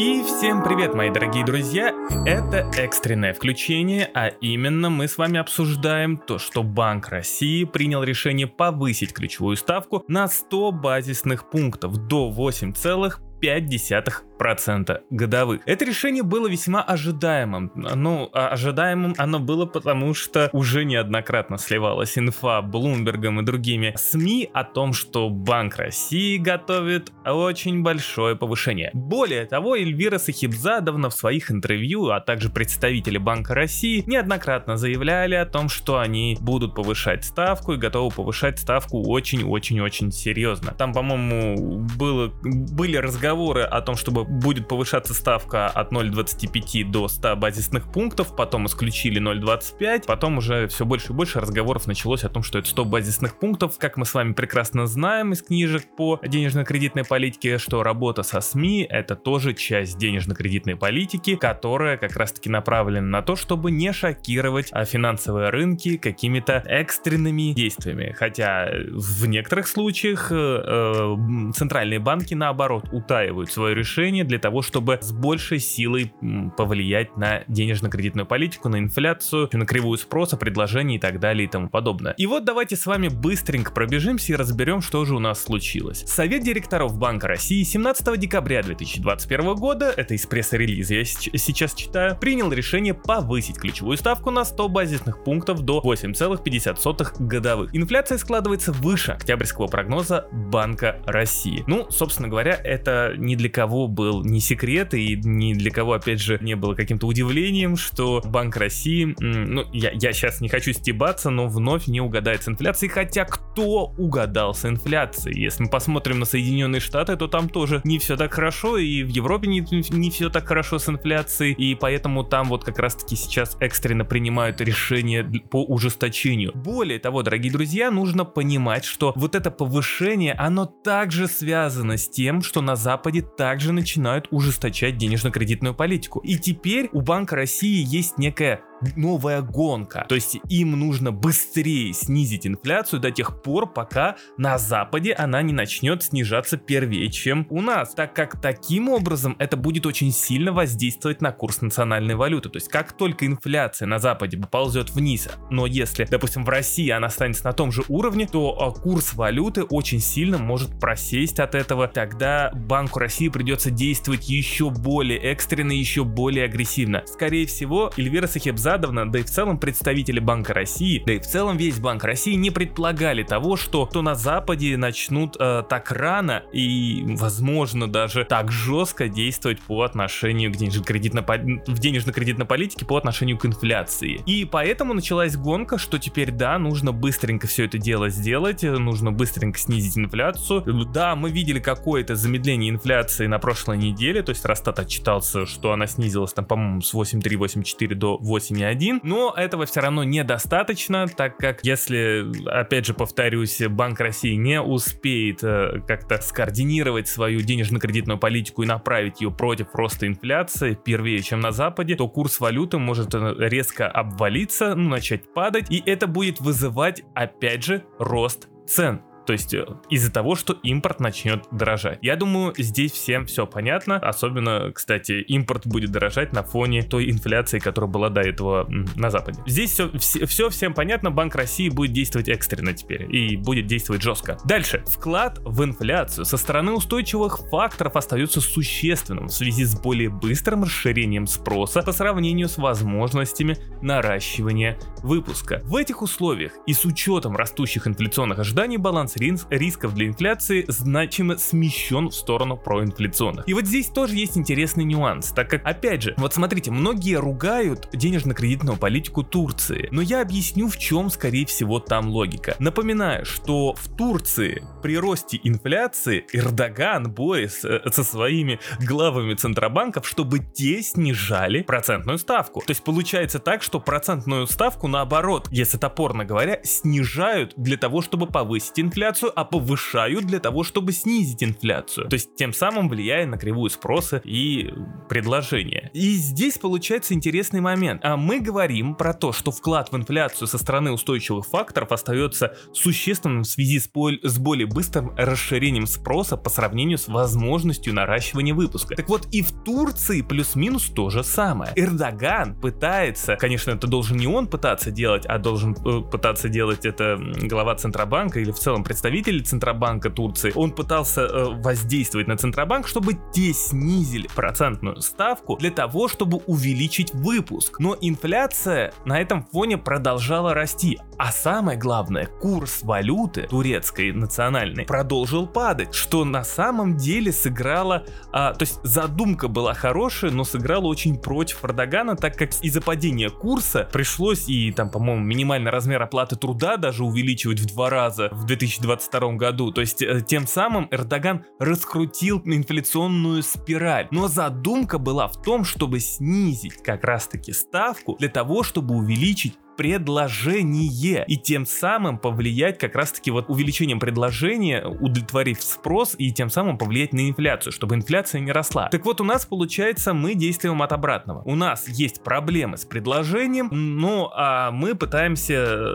И всем привет, мои дорогие друзья! Это экстренное включение, а именно мы с вами обсуждаем то, что Банк России принял решение повысить ключевую ставку на 100 базисных пунктов до 8,5% 5% годовых. Это решение было весьма ожидаемым. Ну, а ожидаемым оно было потому, что уже неоднократно сливалась инфа Блумбергом и другими СМИ о том, что Банк России готовит очень большое повышение. Более того, Эльвира Сахибзадовна в своих интервью, а также представители Банка России неоднократно заявляли о том, что они будут повышать ставку и готовы повышать ставку очень-очень-очень серьезно. Там, по-моему, было, были разговоры о том, чтобы будет повышаться ставка от 0,25 до 100 базисных пунктов, потом исключили 0,25, потом уже все больше и больше разговоров началось о том, что это 100 базисных пунктов. Как мы с вами прекрасно знаем из книжек по денежно-кредитной политике, что работа со СМИ это тоже часть денежно-кредитной политики, которая как раз-таки направлена на то, чтобы не шокировать а, финансовые рынки какими-то экстренными действиями. Хотя в некоторых случаях э, э, центральные банки наоборот утаивают свое решение для того, чтобы с большей силой повлиять на денежно-кредитную политику, на инфляцию, на кривую спроса, предложений и так далее и тому подобное. И вот давайте с вами быстренько пробежимся и разберем, что же у нас случилось. Совет директоров Банка России 17 декабря 2021 года, это из пресс-релиза я сейчас читаю, принял решение повысить ключевую ставку на 100 базисных пунктов до 8,50 годовых. Инфляция складывается выше октябрьского прогноза Банка России. Ну, собственно говоря, это ни для кого был не секрет и ни для кого, опять же, не было каким-то удивлением, что Банк России, ну, я, я сейчас не хочу стебаться, но вновь не угадает с инфляцией, хотя кто угадал с инфляцией? Если мы посмотрим на Соединенные Штаты, то там тоже не все так хорошо, и в Европе не, не все так хорошо с инфляцией, и поэтому там вот как раз-таки сейчас экстренно принимают решения по ужесточению. Более того, дорогие друзья, нужно понимать, что вот это повышение, оно также связано с тем, что на Западе также начинают начинают ужесточать денежно-кредитную политику. И теперь у Банка России есть некая новая гонка. То есть им нужно быстрее снизить инфляцию до тех пор, пока на Западе она не начнет снижаться первее, чем у нас. Так как таким образом это будет очень сильно воздействовать на курс национальной валюты. То есть как только инфляция на Западе поползет вниз, но если, допустим, в России она останется на том же уровне, то а, курс валюты очень сильно может просесть от этого. Тогда Банку России придется действовать еще более экстренно, еще более агрессивно. Скорее всего, Эльвира Сахебза Задовна, да и в целом представители Банка России, да и в целом весь Банк России не предполагали того, что то на Западе начнут э, так рано и, возможно, даже так жестко действовать по отношению к денежно-кредитной в денежно-кредитной политике по отношению к инфляции. И поэтому началась гонка, что теперь, да, нужно быстренько все это дело сделать, нужно быстренько снизить инфляцию. Да, мы видели какое-то замедление инфляции на прошлой неделе, то есть Росстат отчитался, что она снизилась там, по-моему, с 8,3-8,4 до 8 не один, но этого все равно недостаточно, так как если, опять же повторюсь, Банк России не успеет э, как-то скоординировать свою денежно-кредитную политику и направить ее против роста инфляции первее, чем на Западе, то курс валюты может э, резко обвалиться, ну, начать падать, и это будет вызывать, опять же, рост цен. То есть э, из-за того, что импорт начнет дорожать. Я думаю, здесь всем все понятно. Особенно, кстати, импорт будет дорожать на фоне той инфляции, которая была до этого на Западе. Здесь все, все, все всем понятно. Банк России будет действовать экстренно теперь и будет действовать жестко. Дальше. Вклад в инфляцию со стороны устойчивых факторов остается существенным в связи с более быстрым расширением спроса по сравнению с возможностями наращивания выпуска. В этих условиях и с учетом растущих инфляционных ожиданий баланс рисков для инфляции значимо смещен в сторону проинфляционных. И вот здесь тоже есть интересный нюанс, так как, опять же, вот смотрите, многие ругают денежно-кредитную политику Турции, но я объясню, в чем, скорее всего, там логика. Напоминаю, что в Турции при росте инфляции Эрдоган Борис э, со своими главами центробанков, чтобы те снижали процентную ставку. То есть получается так, что процентную ставку наоборот, если топорно говоря, снижают для того, чтобы повысить инфляцию инфляцию, а повышают для того, чтобы снизить инфляцию. То есть тем самым влияя на кривую спроса и предложения. И здесь получается интересный момент. А мы говорим про то, что вклад в инфляцию со стороны устойчивых факторов остается существенным в связи с, с более быстрым расширением спроса по сравнению с возможностью наращивания выпуска. Так вот и в Турции плюс-минус то же самое. Эрдоган пытается, конечно, это должен не он пытаться делать, а должен э, пытаться делать это глава Центробанка или в целом представитель Центробанка Турции. Он пытался э, воздействовать на Центробанк, чтобы те снизили процентную ставку для того, чтобы увеличить выпуск. Но инфляция на этом фоне продолжала расти. А самое главное, курс валюты турецкой национальной продолжил падать, что на самом деле сыграло, а, то есть задумка была хорошая, но сыграла очень против Эрдогана, так как из-за падения курса пришлось и там, по-моему, минимальный размер оплаты труда даже увеличивать в два раза в 2022 году. То есть э, тем самым Эрдоган раскрутил инфляционную спираль. Но задумка была в том, чтобы снизить как раз-таки ставку для того, чтобы увеличить предложение и тем самым повлиять как раз-таки вот увеличением предложения, удовлетворив спрос и тем самым повлиять на инфляцию, чтобы инфляция не росла. Так вот у нас получается мы действуем от обратного. У нас есть проблемы с предложением, ну а мы пытаемся,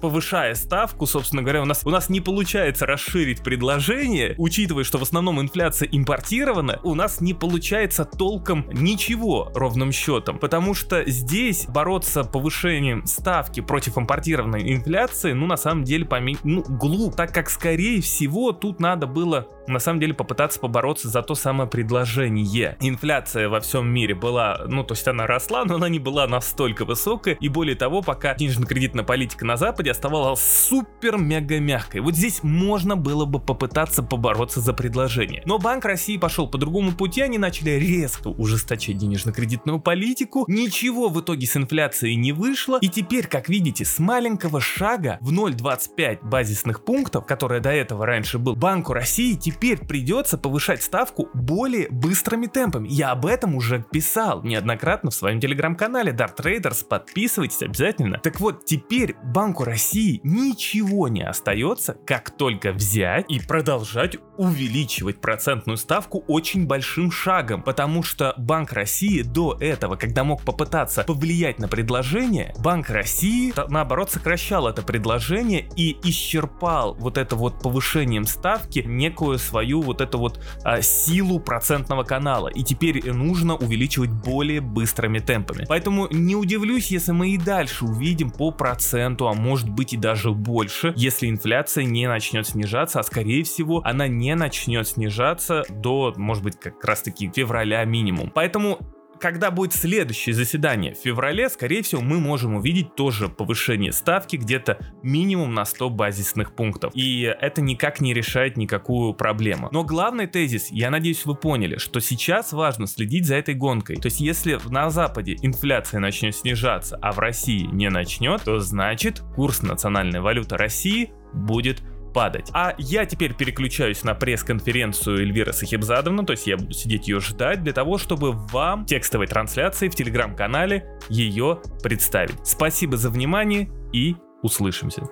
повышая ставку, собственно говоря, у нас, у нас не получается расширить предложение, учитывая, что в основном инфляция импортирована, у нас не получается толком ничего ровным счетом, потому что здесь бороться повышением повышением ставки против импортированной инфляции, ну, на самом деле, поме... ну, глуп, так как, скорее всего, тут надо было, на самом деле, попытаться побороться за то самое предложение. Инфляция во всем мире была, ну, то есть она росла, но она не была настолько высокой, и более того, пока денежно-кредитная политика на Западе оставалась супер-мега мягкой. Вот здесь можно было бы попытаться побороться за предложение. Но Банк России пошел по другому пути, они начали резко ужесточать денежно-кредитную политику, ничего в итоге с инфляцией не вышло, и теперь, как видите, с маленького шага в 0,25 базисных пунктов, которое до этого раньше был, Банку России теперь придется повышать ставку более быстрыми темпами. Я об этом уже писал неоднократно в своем телеграм-канале Dart Traders, подписывайтесь обязательно. Так вот, теперь Банку России ничего не остается, как только взять и продолжать увеличивать процентную ставку очень большим шагом, потому что Банк России до этого, когда мог попытаться повлиять на предложение, Банк России, наоборот, сокращал это предложение и исчерпал вот это вот повышением ставки некую свою вот эту вот а, силу процентного канала. И теперь нужно увеличивать более быстрыми темпами. Поэтому не удивлюсь, если мы и дальше увидим по проценту, а может быть и даже больше, если инфляция не начнет снижаться, а скорее всего она не начнет снижаться до, может быть, как раз таки февраля минимум. Поэтому когда будет следующее заседание в феврале, скорее всего, мы можем увидеть тоже повышение ставки где-то минимум на 100 базисных пунктов. И это никак не решает никакую проблему. Но главный тезис, я надеюсь, вы поняли, что сейчас важно следить за этой гонкой. То есть, если на Западе инфляция начнет снижаться, а в России не начнет, то значит курс национальной валюты России будет падать. А я теперь переключаюсь на пресс-конференцию Эльвиры Сахибзадовны, то есть я буду сидеть ее ждать для того, чтобы вам текстовой трансляции в телеграм-канале ее представить. Спасибо за внимание и услышимся.